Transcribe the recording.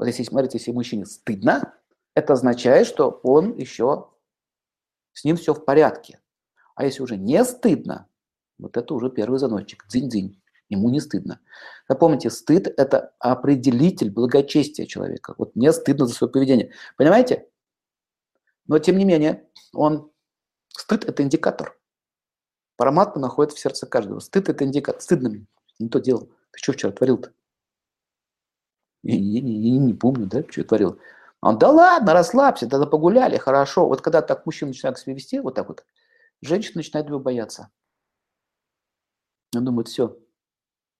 Вот если, смотрите, если мужчине стыдно, это означает, что он еще, с ним все в порядке. А если уже не стыдно, вот это уже первый заносчик, дзинь-дзинь, ему не стыдно. Запомните, стыд – это определитель благочестия человека. Вот мне стыдно за свое поведение. Понимаете? Но тем не менее, он, стыд – это индикатор. Параматма находится в сердце каждого. Стыд – это индикатор. Стыдно мне, не то делал. Ты что вчера творил-то? Я, я, я, не помню, да, что я творил. Он, да ладно, расслабься, тогда погуляли, хорошо. Вот когда так мужчина начинает себя вести, вот так вот, женщина начинает его бояться. Он думает, все,